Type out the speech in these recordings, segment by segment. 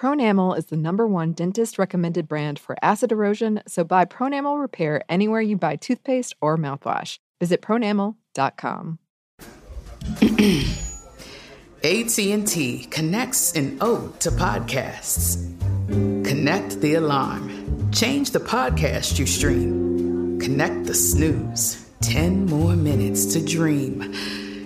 Pronamel is the number one dentist recommended brand for acid erosion, so buy Pronamel Repair anywhere you buy toothpaste or mouthwash. Visit pronamel.com. AT&T connects an ode to podcasts. Connect the alarm. Change the podcast you stream. Connect the snooze. 10 more minutes to dream.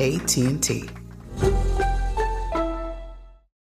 AT&T.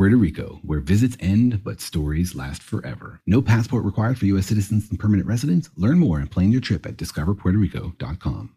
Puerto Rico, where visits end but stories last forever. No passport required for U.S. citizens and permanent residents. Learn more and plan your trip at discoverpuertorico.com.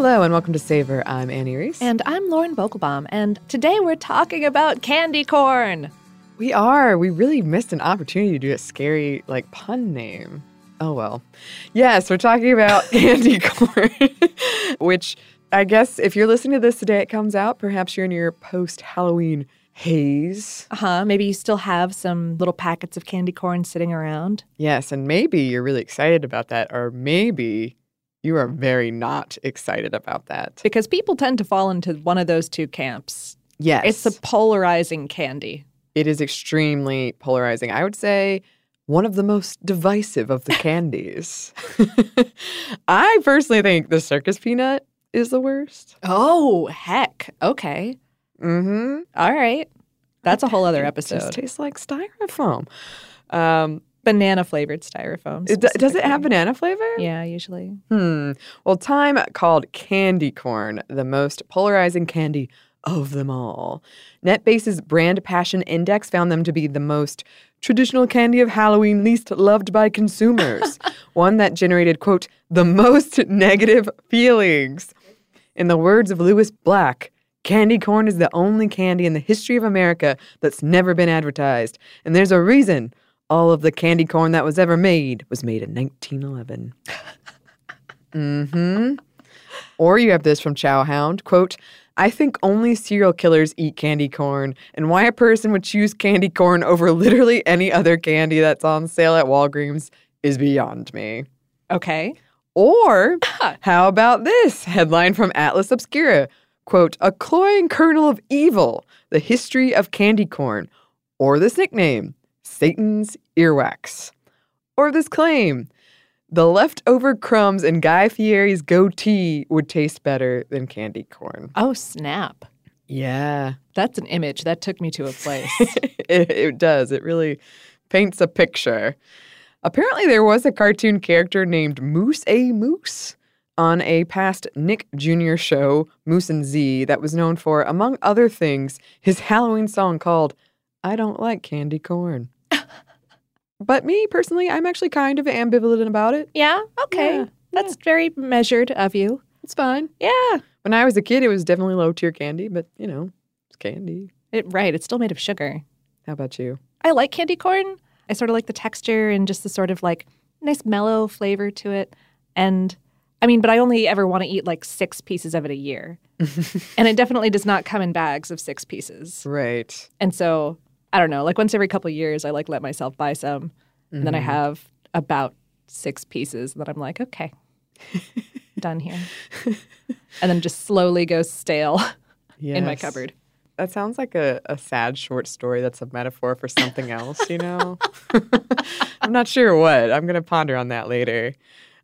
Hello and welcome to Savor. I'm Annie Reese. And I'm Lauren Vogelbaum, and today we're talking about candy corn. We are. We really missed an opportunity to do a scary, like, pun name. Oh, well. Yes, we're talking about candy corn, which I guess if you're listening to this today, it comes out. Perhaps you're in your post Halloween haze. Uh huh. Maybe you still have some little packets of candy corn sitting around. Yes, and maybe you're really excited about that, or maybe you are very not excited about that. Because people tend to fall into one of those two camps. Yes. It's a polarizing candy. It is extremely polarizing. I would say one of the most divisive of the candies. I personally think the circus peanut is the worst. Oh, heck. Okay. Mm-hmm. All right. That's a whole other It episode. just tastes like styrofoam. Um, Banana flavored styrofoam. it, do- does it have banana flavor? Yeah, usually. Hmm. Well, Time called candy corn the most polarizing candy of them all. NetBase's Brand Passion Index found them to be the most traditional candy of Halloween least loved by consumers, one that generated, quote, the most negative feelings. In the words of Lewis Black, candy corn is the only candy in the history of America that's never been advertised. And there's a reason all of the candy corn that was ever made was made in 1911. Mm-hmm. Or you have this from Chowhound, quote, I think only serial killers eat candy corn, and why a person would choose candy corn over literally any other candy that's on sale at Walgreens is beyond me. Okay. Or how about this headline from Atlas Obscura? Quote, a cloying kernel of evil, the history of candy corn. Or this nickname, Satan's earwax. Or this claim, the leftover crumbs in Guy Fieri's goatee would taste better than candy corn. Oh, snap. Yeah, That's an image that took me to a place. it, it does. It really paints a picture. Apparently, there was a cartoon character named Moose A. Moose. on a past Nick Jr. show, Moose and Zee, that was known for, among other things, his Halloween song called I Don't Like Candy Corn. But me personally, I'm actually kind of ambivalent about it. Yeah. Okay. Yeah, That's very measured of you. It's fine. Yeah. When I was a kid, it was definitely low tier candy, but you know, it's candy. It, right. It's still made of sugar. How about you? I like candy corn. I sort of like the texture and just the sort of like nice mellow flavor to it. And I mean, but I only ever want to eat like six pieces of it a year. and it definitely does not come in bags of six pieces. Right. And so I don't know, like once every couple years, I like let myself buy some. And then I have about six pieces. And then I'm like, okay, done here. and then just slowly go stale in my cupboard. That sounds like a, a sad short story that's a metaphor for something else, you know? I'm not sure what. I'm going to ponder on that later.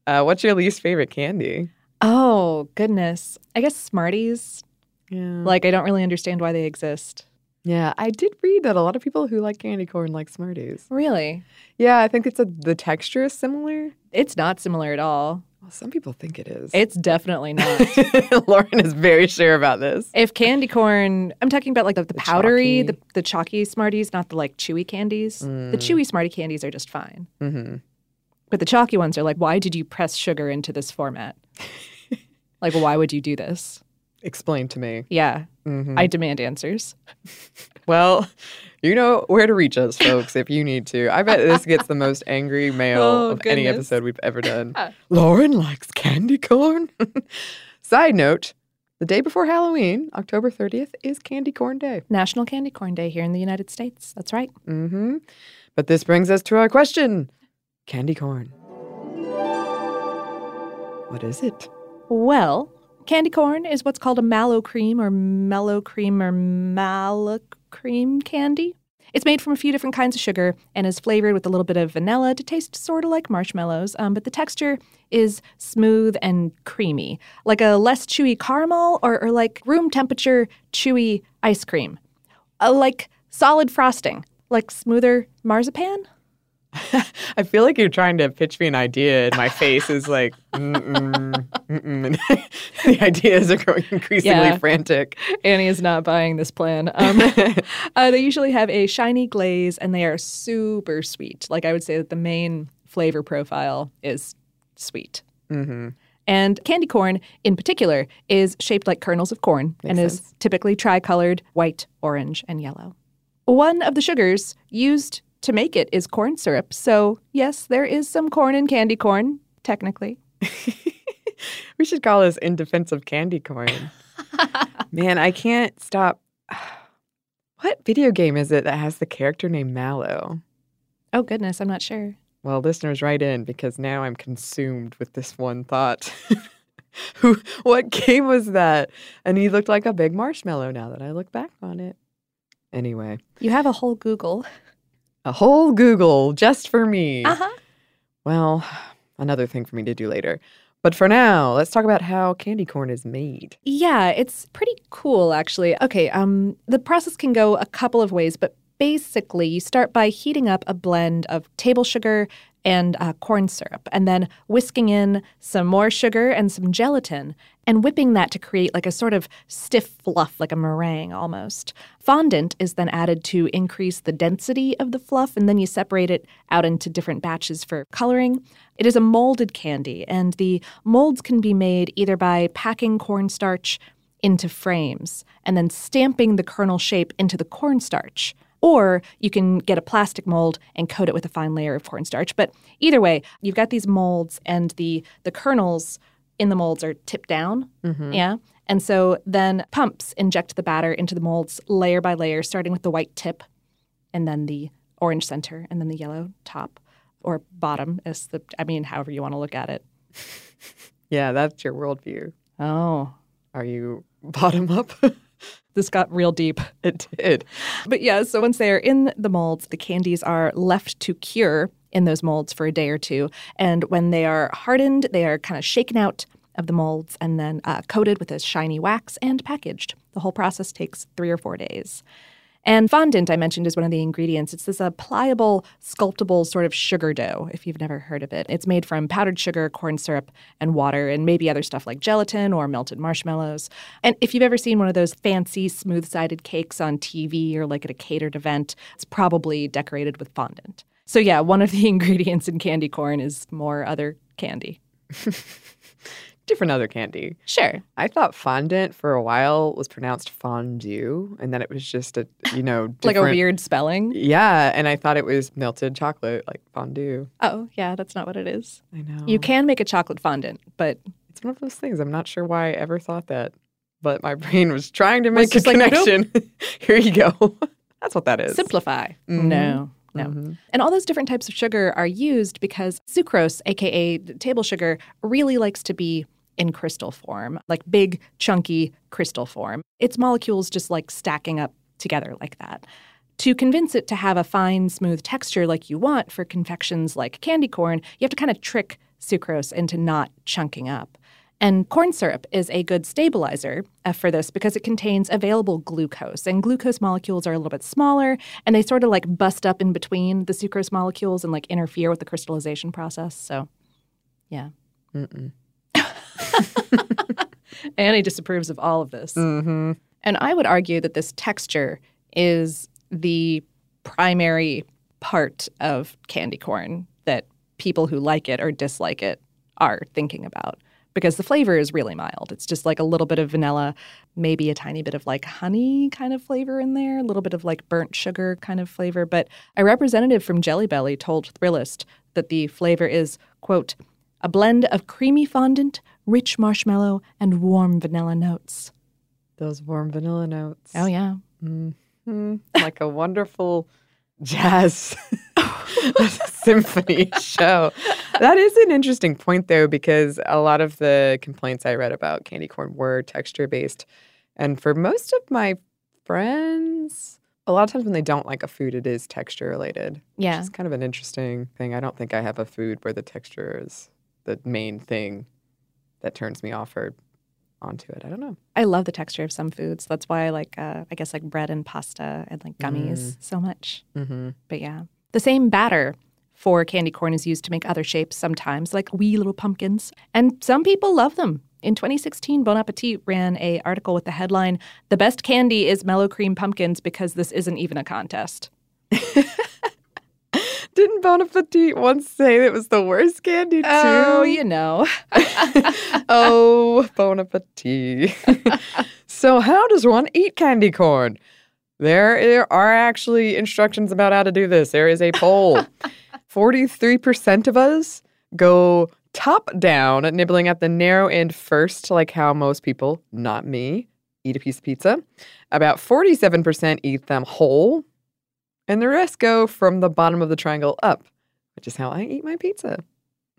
Uh, what's your least favorite candy? Oh, goodness. I guess Smarties. Yeah. Like, I don't really understand why they exist. Yeah, I did read that a lot of people who like candy corn like Smarties. Really? Yeah, I think it's a, the texture is similar. It's not similar at all. Well, some people think it is. It's definitely not. Lauren is very sure about this. if candy corn, I'm talking about like the, the, powdery, chalky. the, the chalky Smarties, not the like chewy candies. The chewy Smartie candies are just fine. Mm-hmm. But the chalky ones are like, why did you press sugar into this format? like, why would you do this? Explain to me. Yeah, Mhm. I demand answers. Well, you know where to reach us, folks, if you need to. I bet this gets the most angry mail Oh, of any episode we've ever done. Lauren likes candy corn. Side note the day before Halloween, October 30th, is Candy Corn Day. National Candy Corn Day here in the United States. That's right. Mm-hmm. But this brings us to our question Candy corn. What is it? Well, candy corn is what's called a mallow cream or mellow cream or mallow cream candy. It's made from a few different kinds of sugar and is flavored with a little bit of vanilla to taste sort of like marshmallows, um, but the texture is smooth and creamy, like a less chewy caramel or, or like room temperature chewy ice cream, uh, like solid frosting, like smoother marzipan. I feel like you're trying to pitch me an idea, and my face is like, mm-mm, mm-mm. And the ideas are growing increasingly Yeah. frantic. Annie is not buying this plan. Um, uh, they usually have a shiny glaze and they are super sweet. Like I would say that the main flavor profile is sweet. hmm And candy corn, in particular, is shaped like kernels of corn and Makes is sense. typically tricolored white, orange, and yellow. One of the sugars used to make it is corn syrup. So, yes, there is some corn in candy corn, technically. We should call this in defense of candy corn. Man, I can't stop. What video game is it that has the character named Mallow? Oh, goodness, I'm not sure. Well, listeners, write in because now I'm consumed with this one thought. Who? What game was that? And he looked like a big marshmallow. Now that I look back on it. Anyway, You have a whole Google. A whole Google just for me. Uh huh. Well, another thing for me to do later. But for now, let's talk about how candy corn is made. Yeah, it's pretty cool actually. Okay, um the process can go a couple of ways, but basically you start by heating up a blend of table sugar and uh, corn syrup and then whisking in some more sugar and some gelatin and whipping that to create like a sort of stiff fluff like a meringue almost. Fondant is then added to increase the density of the fluff and then you separate it out into different batches for coloring. It is a molded candy and the molds can be made either by packing cornstarch into frames and then stamping the kernel shape into the cornstarch. Or you can get a plastic mold and coat it with a fine layer of cornstarch. But either way, you've got these molds and the the kernels in the molds are tipped down. Mm-hmm. Yeah. And so then pumps inject the batter into the molds layer by layer, starting with the white tip and then the orange center and then the yellow top or bottom is the I mean, however you want to look at it. Yeah, that's your worldview. Oh. Are you bottom up? This got real deep. it did. But yeah, so once they are in the molds, the candies are left to cure in those molds for a day or two. And when they are hardened, they are kind of shaken out of the molds and then uh, coated with a shiny wax and packaged. The whole process takes three or four days. And fondant, I mentioned, is one of the ingredients. It's this uh, pliable, sculptable sort of sugar dough, if you've never heard of it. It's made from powdered sugar, corn syrup, and water, and maybe other stuff like gelatin or melted marshmallows. And if you've ever seen one of those fancy, smooth sided cakes on TV or like at a catered event, it's probably decorated with fondant. So, yeah, one of the ingredients in candy corn is more other candy. Different other candy. Sure. I thought fondant for a while was pronounced fondue, and then it was just a, you know, Like a weird spelling. Yeah, and I thought it was melted chocolate, like fondue. Oh, yeah, that's not what it is. I know. You can make a chocolate fondant, but It's one of those things. I'm not sure why I ever thought that, but my brain was trying to make a just like, nope. connection. Here you go. That's what that is. simplify. Mhm. No. No. Mhm. And all those different types of sugar are used because sucrose, aka table sugar, really likes to be in crystal form, like big, chunky crystal form. Its molecules just like stacking up together like that. To convince it to have a fine, smooth texture like you want for confections like candy corn, you have to kind of trick sucrose into not chunking up. And corn syrup is a good stabilizer uh, for this because it contains available glucose. And glucose molecules are a little bit smaller and they sort of like bust up in between the sucrose molecules and like interfere with the crystallization process. So, yeah. Mm-mm. Annie disapproves of all of this. Mm-hmm. And I would argue that this texture is the primary part of candy corn that people who like it or dislike it are thinking about because the flavor is really mild. It's just like a little bit of vanilla, maybe a tiny bit of like honey kind of flavor in there, a little bit of like burnt sugar kind of flavor. But a representative from Jelly Belly told Thrillist that the flavor is, quote, a blend of creamy fondant, rich marshmallow, and warm vanilla notes. Those warm vanilla notes. Oh, yeah. Mhm. Like a wonderful jazz symphony show. That is an interesting point, though, because a lot of the complaints I read about candy corn were texture based. And for most of my friends, a lot of times when they don't like a food, it is texture related. Yeah. It's kind of an interesting thing. I don't think I have a food where the texture is the main thing that turns me off or onto it. I don't know. I love the texture of some foods. That's why I like, uh, I guess, like bread and pasta and like gummies so much. Mm-hmm. But yeah, the same batter for candy corn is used to make other shapes sometimes, like wee little pumpkins. And some people love them. In 2016, Bon Appetit ran a article with the headline, "The best candy is mellow cream pumpkins because this isn't even a contest." Didn't Bon Appetit once say it was the worst candy too? Oh, you know. oh, Bon Appetit. so, how does one eat candy corn? There, there are actually instructions about how to do this. There is a poll. 43% of us go top down, nibbling at the narrow end first, like how most people, not me, eat a piece of pizza. About 47% eat them whole, and the rest go from the bottom of the triangle up, which is how I eat my pizza.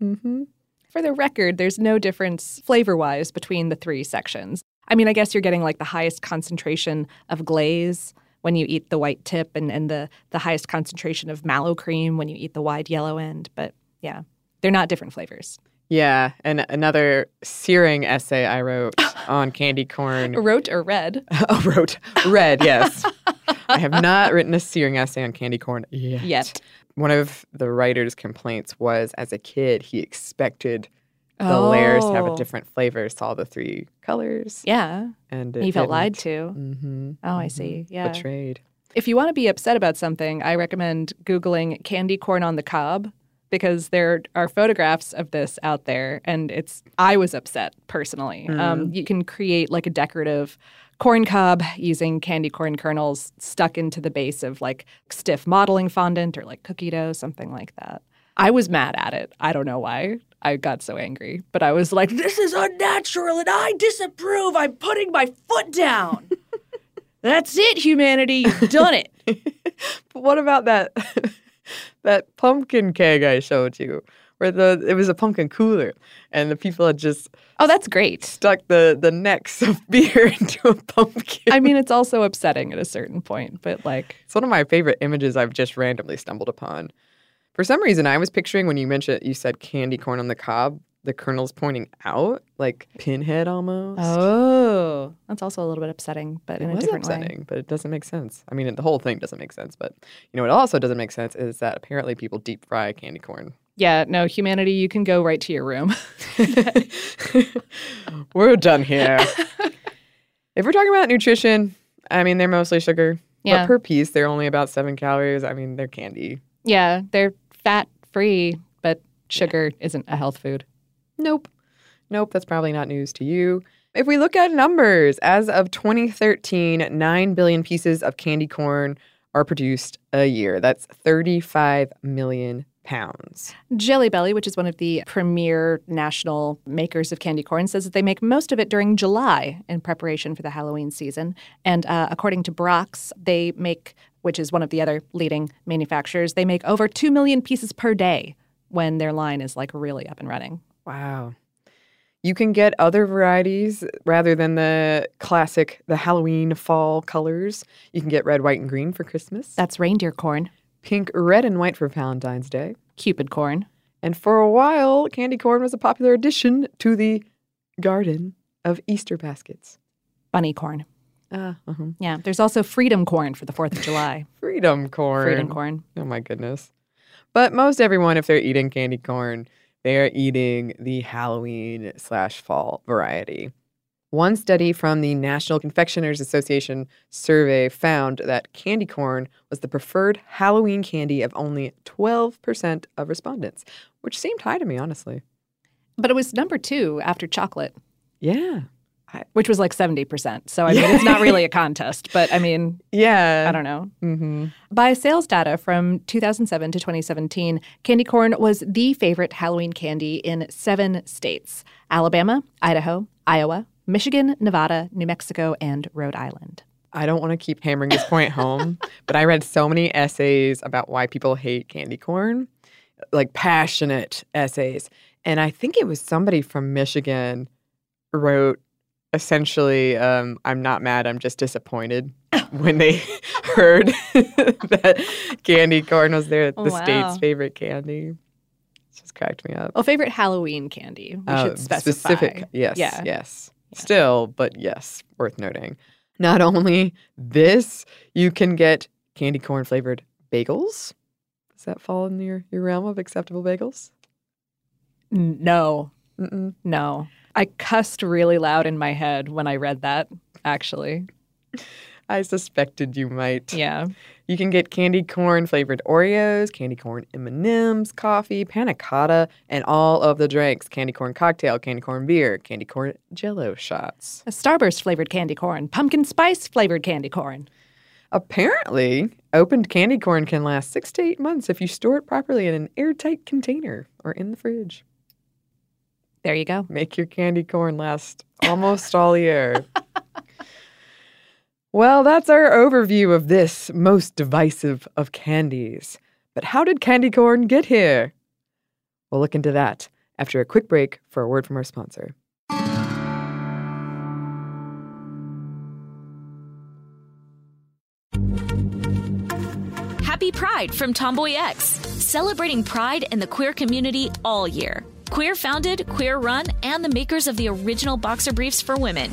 Mm-hmm. For the record, there's no difference flavor wise between the three sections. I mean, I guess you're getting like the highest concentration of glaze when you eat the white tip and, and the, the highest concentration of mallow cream when you eat the wide yellow end. But yeah, they're not different flavors. Yeah, and another searing essay I wrote on candy corn. Wrote or read? oh, wrote read, yes. I have not written a searing essay on candy corn yet. Yet. One of the writer's complaints was, as a kid, he expected the layers to have a Oh. different flavor, saw the three colors, Yeah. and He felt lied to. Mm-hmm. Oh, I see. Yeah. Betrayed. If you want to be upset about something, I recommend Googling candy corn on the cob because there are photographs of this out there and it's I was upset personally. Um, you can create like a decorative corn cob using candy corn kernels stuck into the base of like stiff modeling fondant or like cookie dough, something like that. I was mad at it. I don't know why. I got so angry, but I was like, this is unnatural and I disapprove. I'm putting my foot down. That's it, humanity. You've done it. But what about that that pumpkin keg I showed you, where the it was a pumpkin cooler, and the people had just Oh, that's great. stuck the the necks of beer into a pumpkin. I mean, it's also upsetting at a certain point, but like, It's one of my favorite images I've just randomly stumbled upon. For some reason, I was picturing when you mentioned you said candy corn on the cob, the kernels pointing out, like pinhead almost. Oh, that's also a little bit upsetting, but in It a different way. upsetting, but it doesn't make sense. I mean, the whole thing doesn't make sense. But you know, what also doesn't make sense is that apparently people deep fry candy corn. Yeah, no, humanity, you can go right to your room. We're done here. if we're talking about nutrition, I mean, they're mostly sugar. Yeah. But per piece, they're only about seven calories. I mean, they're candy. yeah, they're fat free, but sugar isn't a health food. Nope. Nope, that's probably not news to you. If we look at numbers, as of 2013, 9 billion pieces of candy corn are produced a year. That's 35 million pounds. Jelly Belly, which is one of the premier national makers of candy corn, says that they make most of it during July in preparation for the Halloween season. And uh, according to Brach's, they make, which is one of the other leading manufacturers, they make over 2 million pieces per day when their line is like really up and running. Wow. You can get other varieties rather than the classic, the Halloween fall colors. You can get red, white, and green for Christmas, That's reindeer corn, pink, red, and white for Valentine's Day. Cupid corn. And for a while, candy corn was a popular addition to the garden of Easter baskets. Bunny corn. Ah, uh-huh. Yeah, there's also freedom corn for the 4th of July. freedom corn. freedom corn. Oh my goodness. But most everyone, if they're eating candy corn, they are eating the Halloween slash fall variety. One study from the National Confectioners Association survey found that candy corn was the preferred Halloween candy of only 12% of respondents, which seemed high to me, honestly. But it was number two after chocolate, Yeah. which was like 70%. So, I mean, it's not really a contest, but I mean, Yeah. I don't know. Mm-hmm. By sales data from 2007 to 2017, candy corn was the favorite Halloween candy in seven states Alabama, Idaho, Iowa, Michigan, Nevada, New Mexico, and Rhode Island. I don't want to keep hammering this point home, but I read so many essays about why people hate candy corn, like passionate essays. And I think it was somebody from Michigan wrote essentially, um, I'm not mad, I'm just disappointed when they heard that candy corn was their the Oh, wow. state's favorite candy. It just cracked me up. Well, favorite Halloween candy. We Uh, should specify. Specific, yes, Yeah. yes. Still, but yes, worth noting. Not only this, you can get candy corn flavored bagels. Does that fall in your, your realm of acceptable bagels? No, Mm-mm. no. I cussed really loud in my head when I read that, actually. I suspected you might. Yeah. You can get candy corn flavored Oreos, candy corn M&Ms, coffee, panna cotta, and all of the drinks: candy corn cocktail, candy corn beer, candy corn Jello shots. A Starburst flavored candy corn, pumpkin spice flavored candy corn. Apparently, opened candy corn can last six to eight months if you store it properly in an airtight container or in the fridge. There you go. Make your candy corn last almost all year. well, that's our overview of this most divisive of candies. But how did candy corn get here? We'll look into that after a quick break for a word from our sponsor. Happy Pride from Tomboy X, celebrating pride and the queer community all year. Queer founded, queer run, and the makers of the original boxer briefs for women,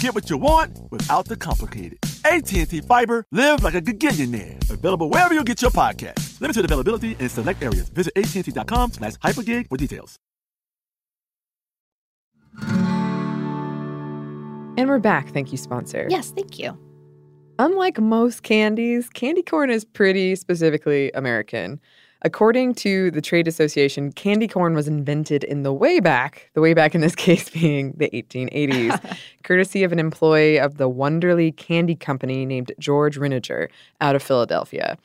Get what you want without the complicated. AT&T Fiber, live like a gigillionaire. Available wherever you get your podcast. Limited availability in select areas. Visit AT&T.com slash hypergig for details. And we're back. Thank you, sponsor. Yes, thank you. Unlike most candies, candy corn is pretty specifically American. According to the trade association, candy corn was invented in the way back, the way back in this case being the 1880s, courtesy of an employee of the Wonderly Candy Company named George Renninger out of Philadelphia.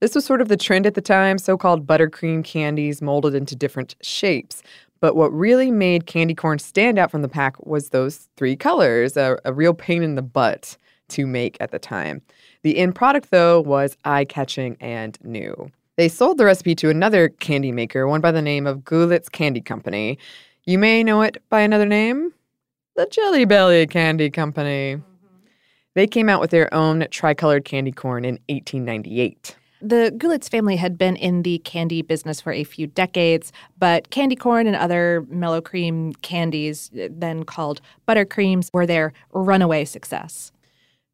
This was sort of the trend at the time, so called buttercream candies molded into different shapes. But what really made candy corn stand out from the pack was those three colors, a, a real pain in the butt to make at the time. The end product, though, was eye catching and new. They sold the recipe to another candy maker, one by the name of Goelitz Candy Company. You may know it by another name the Jelly Belly Candy Company. Mm-hmm. They came out with their own tricolored candy corn in 1898. The Goelitz family had been in the candy business for a few decades, but candy corn and other mellow cream candies, eh, then called buttercreams, were their runaway success.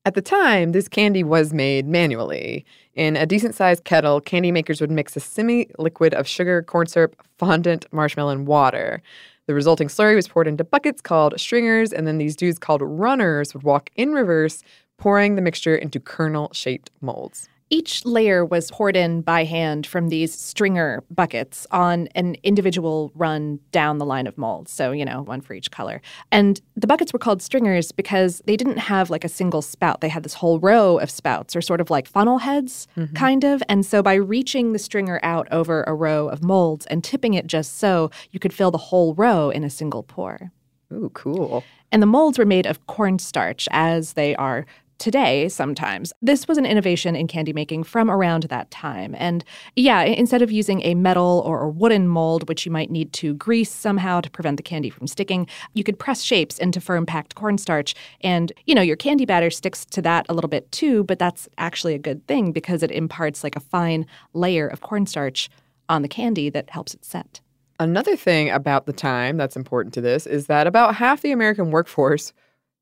At the time, this candy was made manually. In a decent sized kettle, candy makers would mix a semi liquid of sugar, corn syrup, fondant, marshmallow, and water. The resulting slurry was poured into buckets called stringers, and then these dudes called runners would walk in reverse, pouring the mixture into kernel shaped molds. Each layer was poured in by hand from these stringer buckets on an individual run down the line of molds. So, you know, one for each color. And the buckets were called stringers because they didn't have like a single spout. They had this whole row of spouts, or sort of like funnel heads, Mm-hmm. kind of. And so by reaching the stringer out over a row of molds and tipping it just so, you could fill the whole row in a single pour. Ooh, cool. And the molds were made of cornstarch, as they are today sometimes. This was an innovation in candy making from around that time. And yeah, instead of using a metal or a wooden mold, which you might need to grease somehow to prevent the candy from sticking, you could press shapes into firm packed cornstarch. And, you know, your candy batter sticks to that a little bit too, but that's actually a good thing because it imparts like a fine layer of cornstarch on the candy that helps it set. Another thing about the time that's important to this is that about half the American workforce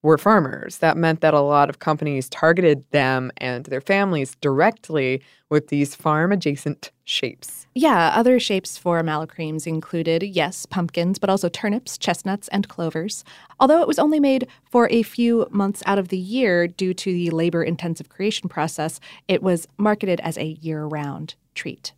were farmers. That meant that a lot of companies targeted them and their families directly with these farm adjacent shapes. Yeah, other shapes for mellowcremes included, yes, pumpkins, but also turnips, chestnuts, and clovers. Although it was only made for a few months out of the year due to the labor intensive creation process, it was marketed as a year round treat.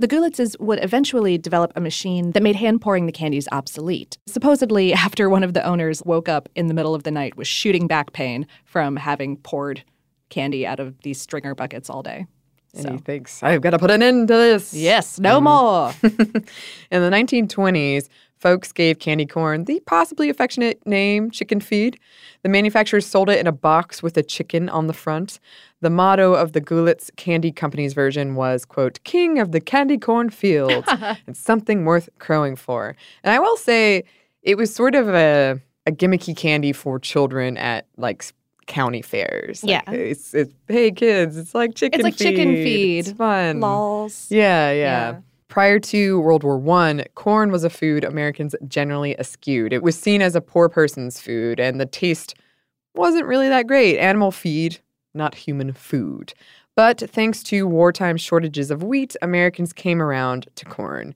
The Goelitzes would eventually develop a machine that made hand pouring the candies obsolete. Supposedly, after one of the owners woke up in the middle of the night with shooting back pain from having poured candy out of these stringer buckets all day. And he thinks, I've got to put an end to this. Yes, no mm. more. In the 1920s, folks gave candy corn the possibly affectionate name chicken feed. The manufacturers sold it in a box with a chicken on the front. The motto of the Goelitz Candy Company's version was, quote, King of the Candy Corn Field. it's something worth crowing for. And I will say, it was sort of a, a gimmicky candy for children at like county fairs. Like, Yeah. It's, it's, hey kids, it's like chicken feed. it's like feed. chicken feed. It's fun. Lols. Yeah, yeah. Yeah. Prior to World War One, corn was a food Americans generally eschewed. It was seen as a poor person's food, and the taste wasn't really that great. Animal feed, not human food. But thanks to wartime shortages of wheat, Americans came around to corn.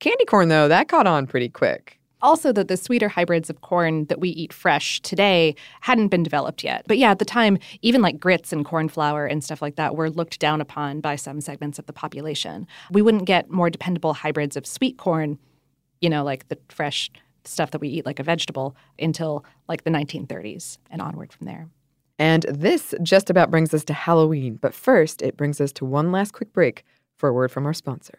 Candy corn, though, that caught on pretty quick. Also that the sweeter hybrids of corn that we eat fresh today hadn't been developed yet. But yeah, at the time, even like grits and corn flour and stuff like that were looked down upon by some segments of the population. We wouldn't get more dependable hybrids of sweet corn, you know, like the fresh stuff that we eat like a vegetable, until like the 1930s and onward from there. And this just about brings us to Halloween. But first, it brings us to one last quick break for a word from our sponsor.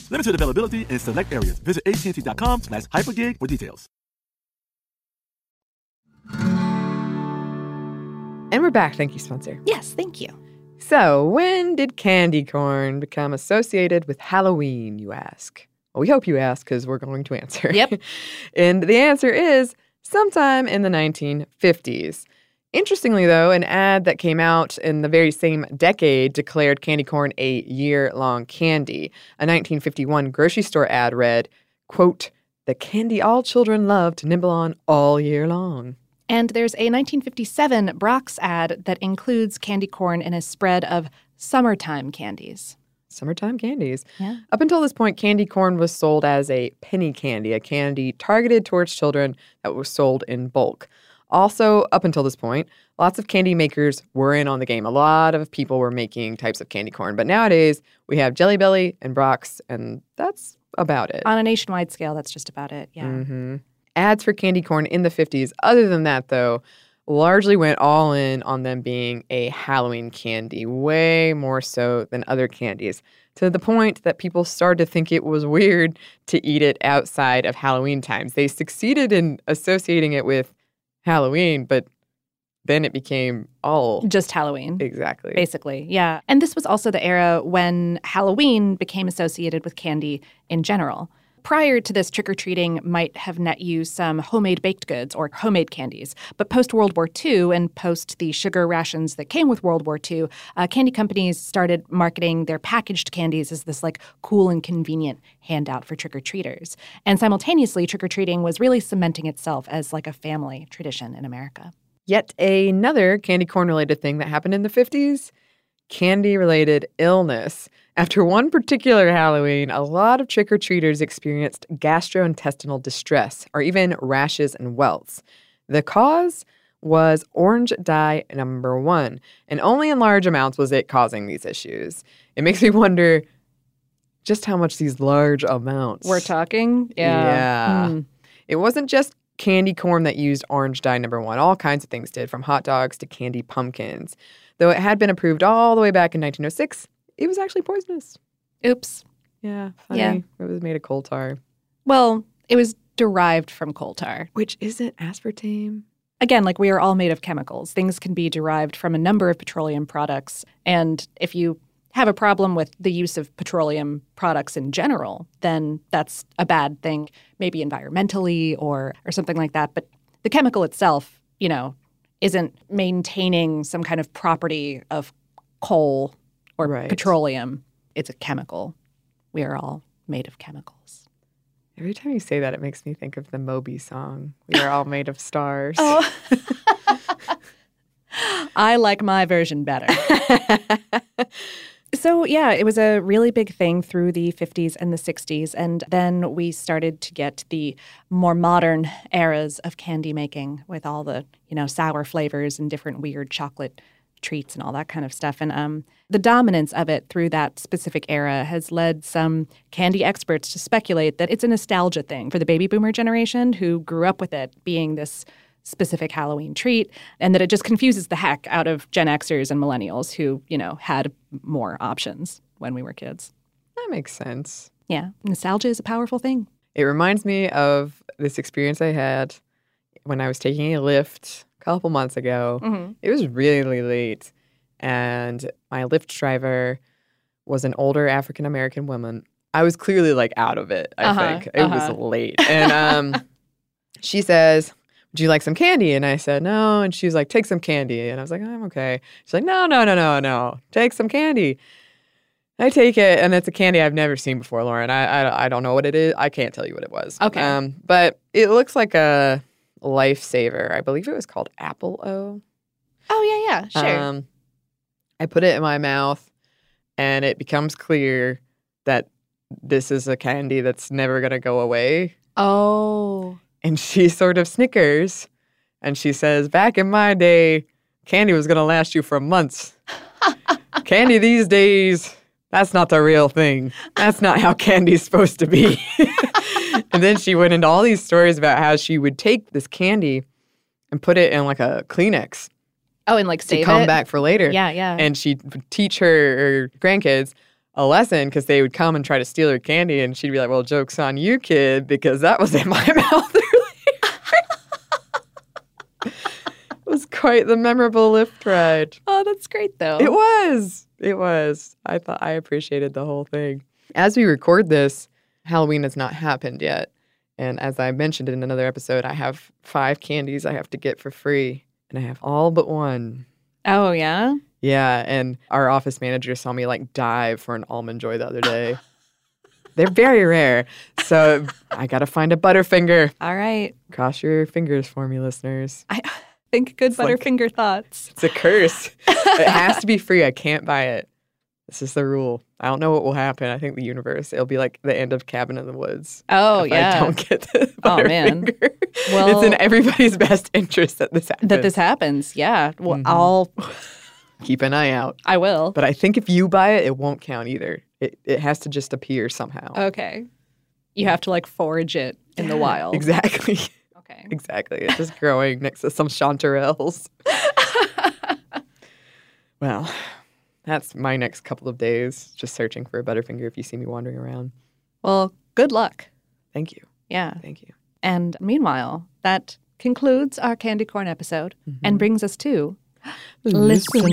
Limited availability in select areas. Visit AT&T.com slash hypergig for details. And we're back. Thank you, sponsor. Yes, thank you. So, when did candy corn become associated with Halloween, you ask? Well, we hope you ask because we're going to answer. Yep. and the answer is sometime in the 1950s. Interestingly, though, an ad that came out in the very same decade declared candy corn a year long candy. A 1951 grocery store ad read, quote, the candy all children love to nibble on all year long. And there's a 1957 Brach's ad that includes candy corn in a spread of summertime candies. Summertime candies. Yeah. Up until this point, candy corn was sold as a penny candy, a candy targeted towards children that was sold in bulk. Also, up until this point, lots of candy makers were in on the game. A lot of people were making types of candy corn. But nowadays, we have Jelly Belly and Brach's, and that's about it. On a nationwide scale, that's just about it. Yeah. Mm-hmm. Ads for candy corn in the 50s, other than that, though, largely went all in on them being a Halloween candy, way more so than other candies, to the point that people started to think it was weird to eat it outside of Halloween times. They succeeded in associating it with Halloween, but then it became all Just Halloween. exactly. Basically, yeah. And this was also the era when Halloween became associated with candy in general. Prior to this, trick or treating might have net you some homemade baked goods or homemade candies. But post World War II and post the sugar rations that came with World War II, uh, candy companies started marketing their packaged candies as this like cool and convenient handout for trick or treaters. And simultaneously, trick or treating was really cementing itself as like a family tradition in America. Yet another candy corn related thing that happened in the 50s candy related illness. After one particular Halloween, a lot of trick or treaters experienced gastrointestinal distress or even rashes and welts. The cause was orange dye number one, and only in large amounts was it causing these issues. It makes me wonder just how much these large amounts. We're talking? Yeah. Hmm. It wasn't just candy corn that used orange dye number one. All kinds of things did, from hot dogs to candy pumpkins. Though it had been approved all the way back in 1906, it was actually poisonous. Oops. Yeah, funny. Yeah. It was made of coal tar, Well, it was derived from coal tar. which isn't aspartame. Again, like we are all made of chemicals. Things can be derived from a number of petroleum products. And if you have a problem with the use of petroleum products in general, then that's a bad thing, maybe environmentally or or something like that. But the chemical itself, you know, isn't maintaining some kind of property of coal or Right. petroleum. It's a chemical. We are all made of chemicals. Every time you say that, it makes me think of the Moby song. We are all made of stars. Oh. I like my version better. so, yeah, it was a really big thing through the 50s and the 60s. And then we started to get the more modern eras of candy making with all the, you know, sour flavors and different weird chocolate treats and all that kind of stuff. And um, the dominance of it through that specific era has led some candy experts to speculate that it's a nostalgia thing for the baby boomer generation who grew up with it being this specific Halloween treat, and that it just confuses the heck out of Gen Xers and millennials who, you know, had more options when we were kids. that makes sense. Yeah, nostalgia is a powerful thing. It reminds me of this experience I had when I was taking a lift couple months ago. Mhm. It was really late, and my Lyft driver was an older African American woman. I was clearly like out of it. I Uh-huh, think it uh-huh. was late, and um, she says, "Would you like some candy?" And I said, "No." And she was like, "Take some candy." And I was like, "I'm okay." She's like, "No, no, no, no, no. Take some candy." I take it, and it's a candy I've never seen before, Lauren. I, I I don't know what it is. I can't tell you what it was. Okay. Um, but it looks like a lifesaver. I believe it was called Apple O. Oh, yeah, yeah, sure. Um, I put it in my mouth, and it becomes clear that this is a candy that's never going to go away. oh. And she sort of snickers and she says, Back in my day, candy was going to last you for months. candy these days, that's not the real thing. That's not how candy's supposed to be. and then she went into all these stories about how she would take this candy and put it in like a Kleenex Oh, and like save to come it? back for later. Yeah, yeah. And she'd teach her, her grandkids a lesson because they would come and try to steal her candy, and she'd be like, "Well, jokes on you, kid, because that was in my mouth." it was quite the memorable Lyft ride. oh, that's great, though. It was. It was. I thought I appreciated the whole thing. As we record this, Halloween has not happened yet. And as I mentioned in another episode, I have five candies I have to get for free. And I have all but one. Oh, yeah? Yeah. And our office manager saw me like dive for an almond joy the other day. They're very rare. So I got to find a Butterfinger. All right. Cross your fingers for me, listeners. I think good like- Butterfinger thoughts. It's a curse. it has to be free. I can't buy it. This is the rule. I don't know what will happen. I think the universe, it'll be like the end of Cabin in the Woods. Oh, yeah. I don't get the Oh, man. Butterfinger. it's in everybody's best interest that this happens. That this happens. Yeah. Well, Mhm. I'll, Keep an eye out. I will. But I think if you buy it, it won't count either. It, it has to just appear somehow. Okay. You have to like forage it in the wild. Exactly. Okay. Exactly. It's just growing next to some chanterelles. well, that's my next couple of days, just searching for a Butterfinger if you see me wandering around. Well, good luck. Thank you. Yeah. Thank you. And meanwhile, that concludes our candy corn episode Mm-hmm. and brings us to Listener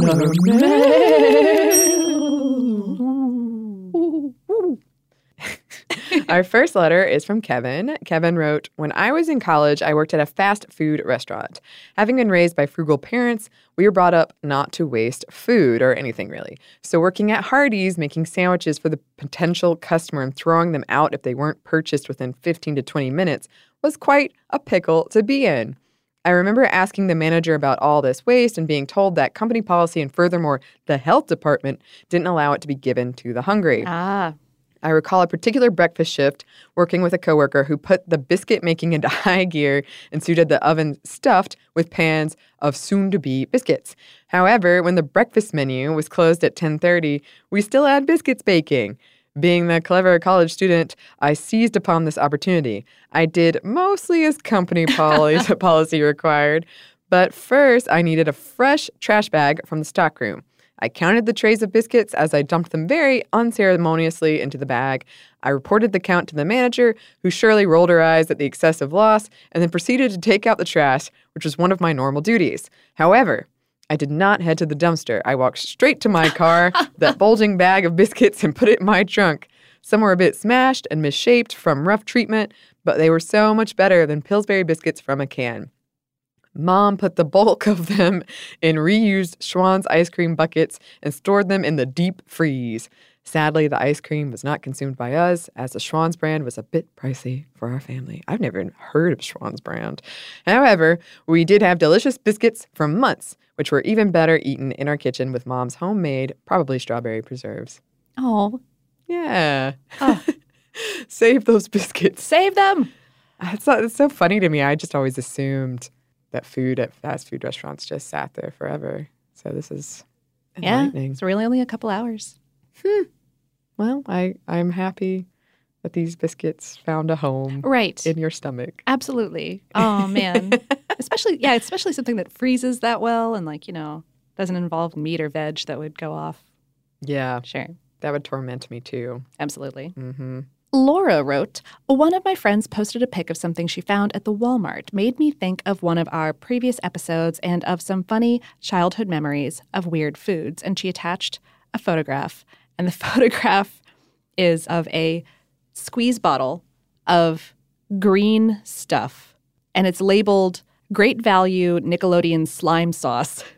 Our first letter is from Kevin. Kevin wrote When I was in college, I worked at a fast food restaurant. Having been raised by frugal parents, we were brought up not to waste food or anything really. So, working at Hardee's, making sandwiches for the potential customer and throwing them out if they weren't purchased within 15 to 20 minutes was quite a pickle to be in. I remember asking the manager about all this waste and being told that company policy and furthermore, the health department didn't allow it to be given to the hungry. Ah. I recall a particular breakfast shift working with a coworker who put the biscuit making into high gear and suited the oven stuffed with pans of soon-to-be biscuits. However, when the breakfast menu was closed at 10:30, we still had biscuits baking. Being the clever college student, I seized upon this opportunity. I did mostly as company policy, policy required, but first I needed a fresh trash bag from the stockroom. I counted the trays of biscuits as I dumped them very unceremoniously into the bag. I reported the count to the manager, who surely rolled her eyes at the excessive loss and then proceeded to take out the trash, which was one of my normal duties. However, I did not head to the dumpster. I walked straight to my car, that bulging bag of biscuits, and put it in my trunk. Some were a bit smashed and misshaped from rough treatment, but they were so much better than Pillsbury biscuits from a can. Mom put the bulk of them in reused Schwan's ice cream buckets and stored them in the deep freeze. Sadly, the ice cream was not consumed by us, as the Schwan's brand was a bit pricey for our family. I've never even heard of Schwan's brand. However, we did have delicious biscuits for months, which were even better eaten in our kitchen with mom's homemade, probably strawberry preserves. Oh, Yeah. Save those biscuits. save them. It's it's so funny to me. I just always assumed that food at fast food restaurants just sat there forever. So this is Yeah, it's really only a couple hours. Hmm. Well, I I'm happy that these biscuits found a home Right. in your stomach. Absolutely. Oh man. especially yeah, especially something that freezes that well and like, you know, doesn't involve meat or veg that would go off. Yeah, Sure. that would torment me too. Absolutely. Mm-hmm. Laura wrote, One of my friends posted a pic of something she found at the Walmart, made me think of one of our previous episodes and of some funny childhood memories of weird foods. And she attached a photograph. And the photograph is of a squeeze bottle of green stuff. And it's labeled Great Value Nickelodeon Slime Sauce.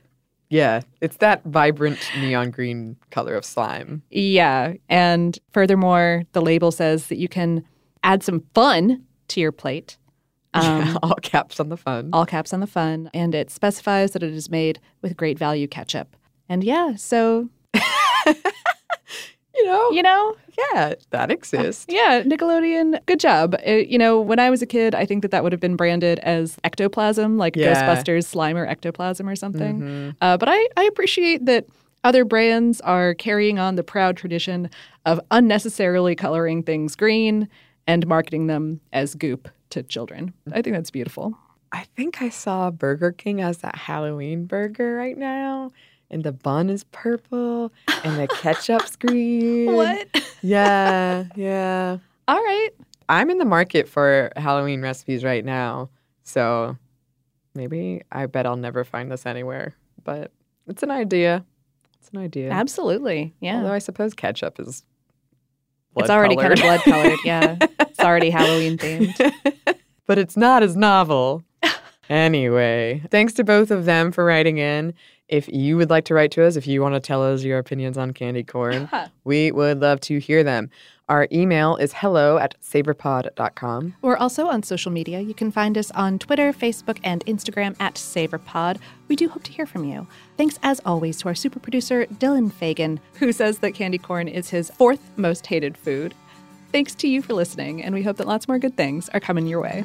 Yeah, it's that vibrant neon green color of slime. Yeah. And furthermore, the label says that you can add some fun to your plate. Um, All caps on the fun. all caps on the fun. And it specifies that it is made with great value ketchup. And yeah, so, you know, you know, yeah, that exists. yeah, Nickelodeon, good job. Uh, you know, when I was a kid, I think that that would have been branded as ectoplasm, like Yeah. Ghostbusters slime or ectoplasm or something. Uh, but I, I appreciate that other brands are carrying on the proud tradition of unnecessarily coloring things green and marketing them as goop to children. I think that's beautiful. I think I saw Burger King as that Halloween burger right now. And the bun is purple and the ketchup's green. What? Yeah, yeah. All right. I'm in the market for Halloween recipes right now. So maybe I bet I'll never find this anywhere. But it's an idea. It's an idea. Absolutely. Yeah. Although I suppose ketchup is it's already kind of blood-colored. blood colored. Yeah. it's already Halloween themed. but it's not as novel. anyway, thanks to both of them for writing in. If you would like to write to us, if you want to tell us your opinions on candy corn, we would love to hear them. Our email is hello at savorpod.com. We're also on social media. You can find us on Twitter, Facebook, and Instagram at SavorPod. We do hope to hear from you. Thanks, as always, to our super producer, Dylan Fagan, who says that candy corn is his fourth most hated food. Thanks to you for listening, and we hope that lots more good things are coming your way.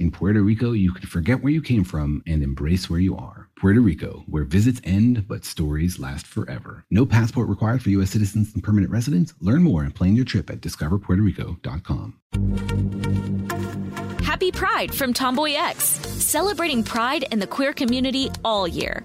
In Puerto Rico, you can forget where you came from and embrace where you are. Puerto Rico, where visits end but stories last forever. No passport required for U.S. citizens and permanent residents. Learn more and plan your trip at discoverpuertorico.com. Happy Pride from Tomboy X, celebrating pride in the queer community all year.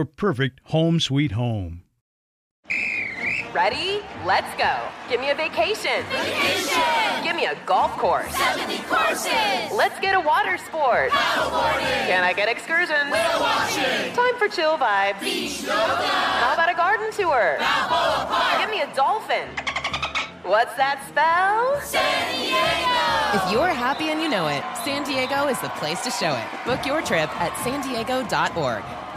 perfect home sweet home. Ready? Let's go. Give me a vacation. Vacation. Give me a golf course. 70 courses. Let's get a water sport. Paddleboarding. Can I get excursions? Whale watching. Time for chill vibes. Beach yoga. How about a garden tour? Balboa Park. Give me a dolphin. What's that spell? San Diego. If you're happy and you know it, San Diego is the place to show it. Book your trip at san